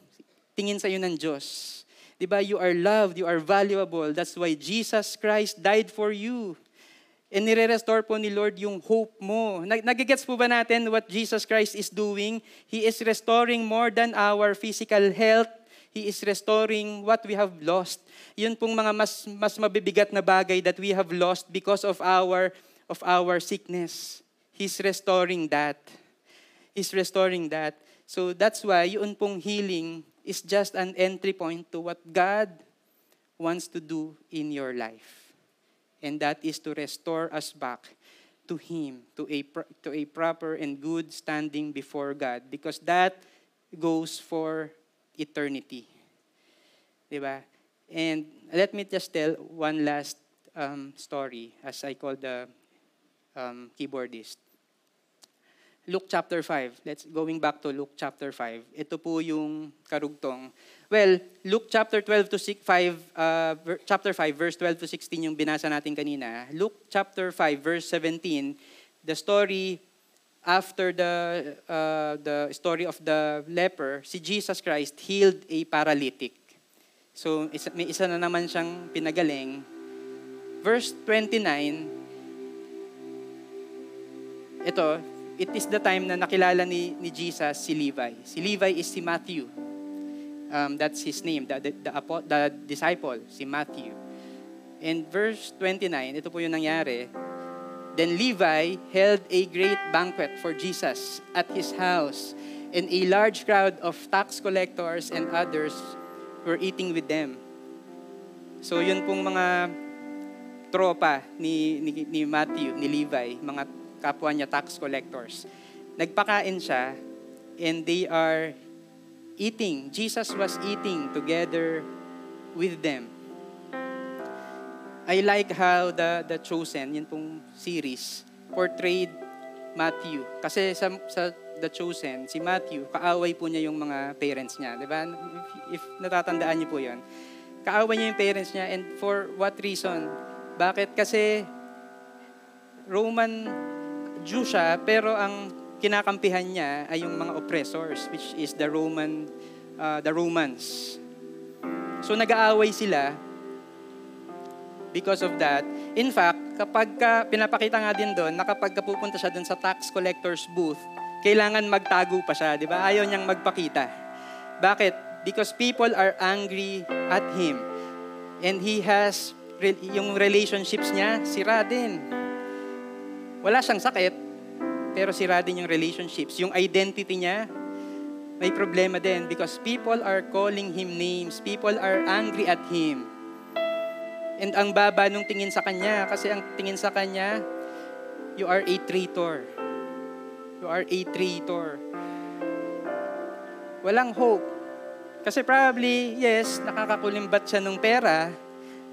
tingin sa iyo ng Diyos? 'Di ba? You are loved, you are valuable. That's why Jesus Christ died for you. And nire-restore po ni Lord yung hope mo. Nagigets po ba natin what Jesus Christ is doing? He is restoring more than our physical health, He is restoring what we have lost. Yun pong mga mas, mas mabibigat na bagay that we have lost because of our, of our sickness. He's restoring that. He's restoring that. So that's why yun pong healing is just an entry point to what God wants to do in your life. And that is to restore us back to Him, to a, to a proper and good standing before God. Because that goes for eternity. Diba? And let me just tell one last um, story as I call the um, keyboardist. Luke chapter 5. Let's going back to Luke chapter 5. Ito po yung karugtong. Well, Luke chapter 12 to 6, 5 uh, ver- chapter 5 verse 12 to 16 yung binasa natin kanina. Luke chapter 5 verse 17, the story after the uh, the story of the leper, si Jesus Christ healed a paralytic. So isa, may isa na naman siyang pinagaling. Verse 29, ito, it is the time na nakilala ni, ni Jesus si Levi. Si Levi is si Matthew. Um, that's his name, the, the, the, the disciple, si Matthew. In verse 29, ito po yung nangyari. Then Levi held a great banquet for Jesus at his house, and a large crowd of tax collectors and others were eating with them. So yun pong mga tropa ni, ni, ni Matthew, ni Levi, mga kapwa niya tax collectors. Nagpakain siya and they are eating. Jesus was eating together with them. I like how the the Chosen, yun pong series, portrayed Matthew. Kasi sa, sa The Chosen, si Matthew, kaaway po niya yung mga parents niya. Di ba? If, if natatandaan niyo po yun. Kaaway niya yung parents niya and for what reason? Bakit? Kasi Roman Jew siya, pero ang kinakampihan niya ay yung mga oppressors, which is the Roman, uh, the Romans. So nag-aaway sila because of that. In fact, kapag ka, pinapakita nga din doon, na kapag ka pupunta siya doon sa tax collector's booth, kailangan magtago pa siya, di ba? Ayaw niyang magpakita. Bakit? Because people are angry at him. And he has, yung relationships niya, sira din. Wala siyang sakit, pero sira din yung relationships. Yung identity niya, may problema din because people are calling him names. People are angry at him. And ang baba nung tingin sa kanya, kasi ang tingin sa kanya, you are a traitor. You are a traitor. Walang hope. Kasi probably, yes, nakakakulimbat siya ng pera,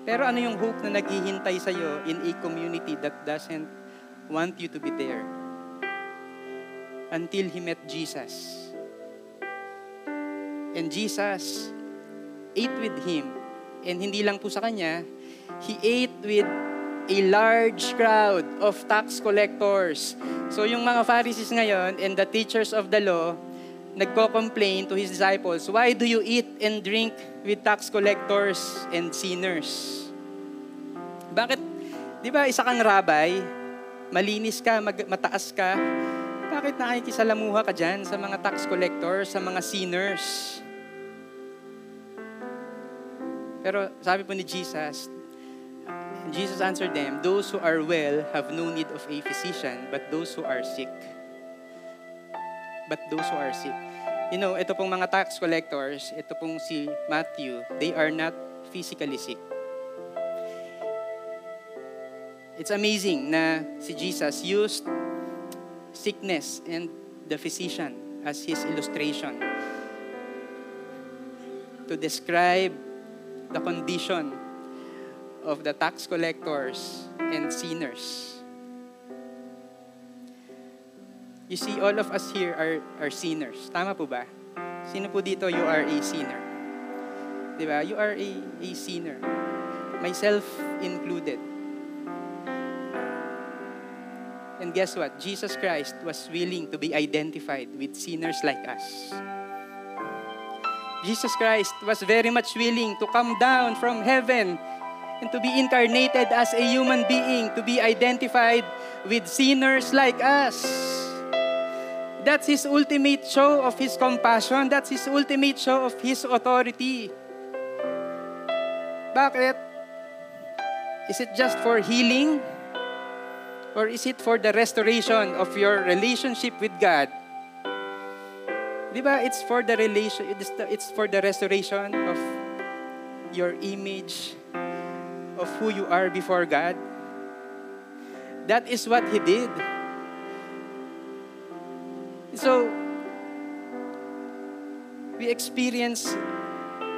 pero ano yung hope na naghihintay sa'yo in a community that doesn't want you to be there? Until he met Jesus. And Jesus ate with him. And hindi lang po sa kanya, he ate with a large crowd of tax collectors. So yung mga Pharisees ngayon and the teachers of the law, nagko-complain to his disciples, Why do you eat and drink with tax collectors and sinners? Bakit? Di ba isa kang rabay, malinis ka, mag- mataas ka, bakit nakikisalamuha ka dyan sa mga tax collectors, sa mga sinners? Pero sabi po ni Jesus, Jesus answered them, Those who are well have no need of a physician, but those who are sick. But those who are sick. You know, ito pong mga tax collectors, ito pong si Matthew, they are not physically sick. It's amazing na si Jesus used sickness and the physician as his illustration to describe the condition of the tax collectors and sinners. You see, all of us here are, are sinners. Tama po ba? Sino po dito, you are a sinner? Di ba? You are a, a sinner. Myself included. And guess what? Jesus Christ was willing to be identified with sinners like us. Jesus Christ was very much willing to come down from heaven and to be incarnated as a human being, to be identified with sinners like us. That's His ultimate show of His compassion. That's His ultimate show of His authority. Bakit? Is it just for healing? Or is it for the restoration of your relationship with God? Di ba? It's for the relation, it's, for the restoration of your image of who you are before God. That is what He did. So, we experience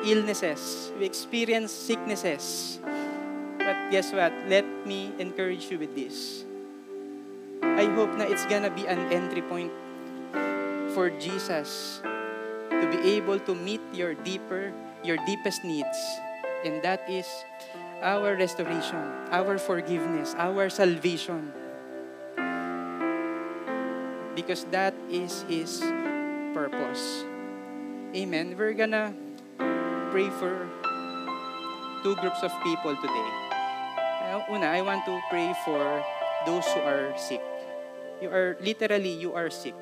illnesses, we experience sicknesses. But guess what? Let me encourage you with this. I hope na it's gonna be an entry point for Jesus to be able to meet your deeper, your deepest needs. And that is our restoration, our forgiveness, our salvation. Because that is His purpose. Amen. We're gonna pray for two groups of people today. Una, I want to pray for those who are sick. You are, literally, you are sick.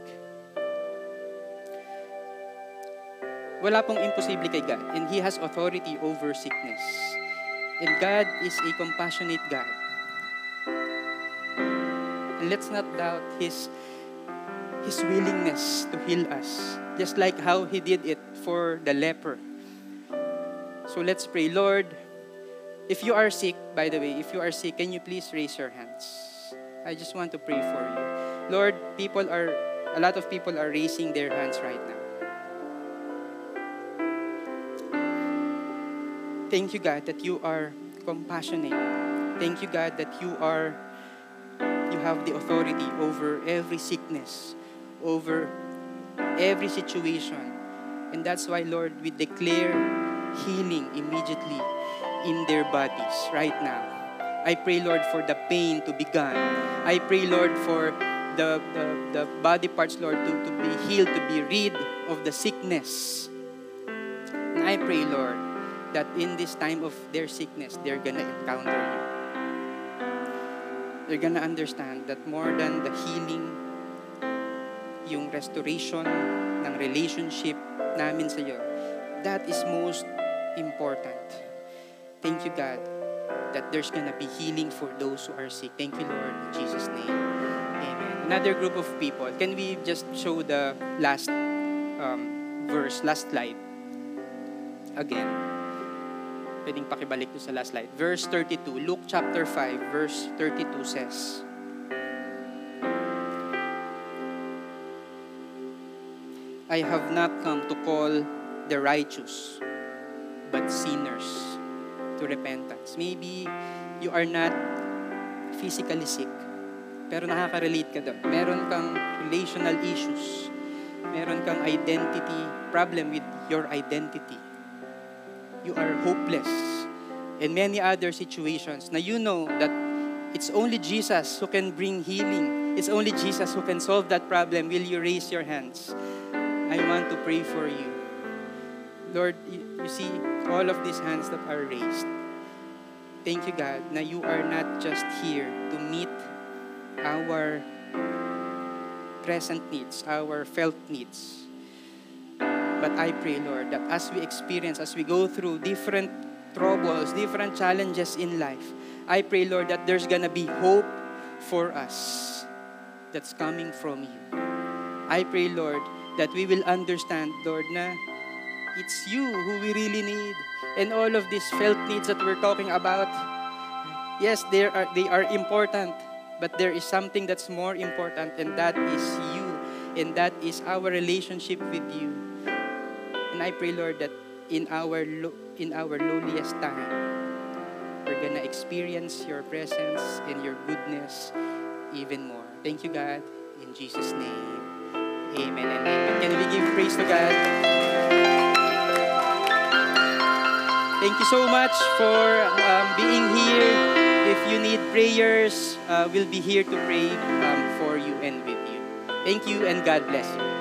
Wala pong imposible kay God. And He has authority over sickness. And God is a compassionate God. And let's not doubt His, His willingness to heal us. Just like how He did it for the leper. So let's pray. Lord, if you are sick, by the way, if you are sick, can you please raise your hands? I just want to pray for you. Lord, people are, a lot of people are raising their hands right now. Thank you, God, that you are compassionate. Thank you, God, that you are, you have the authority over every sickness, over every situation. And that's why, Lord, we declare healing immediately in their bodies right now. I pray, Lord, for the pain to be gone. I pray, Lord, for the, the, the body parts, Lord, to, to be healed, to be rid of the sickness. And I pray, Lord, that in this time of their sickness, they're gonna encounter you. They're gonna understand that more than the healing, yung restoration ng relationship namin sa iyo, that is most important. Thank you, God, that there's gonna be healing for those who are sick. Thank you, Lord, in Jesus' name. Amen. Another group of people. Can we just show the last um, verse, last slide? Again. Pwedeng pakibalik to sa last slide. Verse 32. Luke chapter 5, verse 32 says, I have not come to call the righteous, but sinners to repentance. Maybe you are not physically sick, pero nakaka-relate ka doon. Meron kang relational issues. Meron kang identity problem with your identity. You are hopeless. And many other situations na you know that it's only Jesus who can bring healing. It's only Jesus who can solve that problem. Will you raise your hands? I want to pray for you. Lord, you, see all of these hands that are raised. Thank you, God, na you are not just here to meet our present needs, our felt needs. But I pray, Lord, that as we experience, as we go through different troubles, different challenges in life, I pray, Lord, that there's gonna be hope for us that's coming from you. I pray, Lord, that we will understand, Lord, na it's you who we really need. And all of these felt needs that we're talking about, yes, they are, they are important, but there is something that's more important, and that is you. And that is our relationship with you. And I pray, Lord, that in our lo- in our lowliest time, we're gonna experience your presence and your goodness even more. Thank you, God. In Jesus' name. Amen and amen. Can we give praise to God? Thank you so much for um, being here. If you need prayers, uh, we'll be here to pray um, for you and with you. Thank you and God bless you.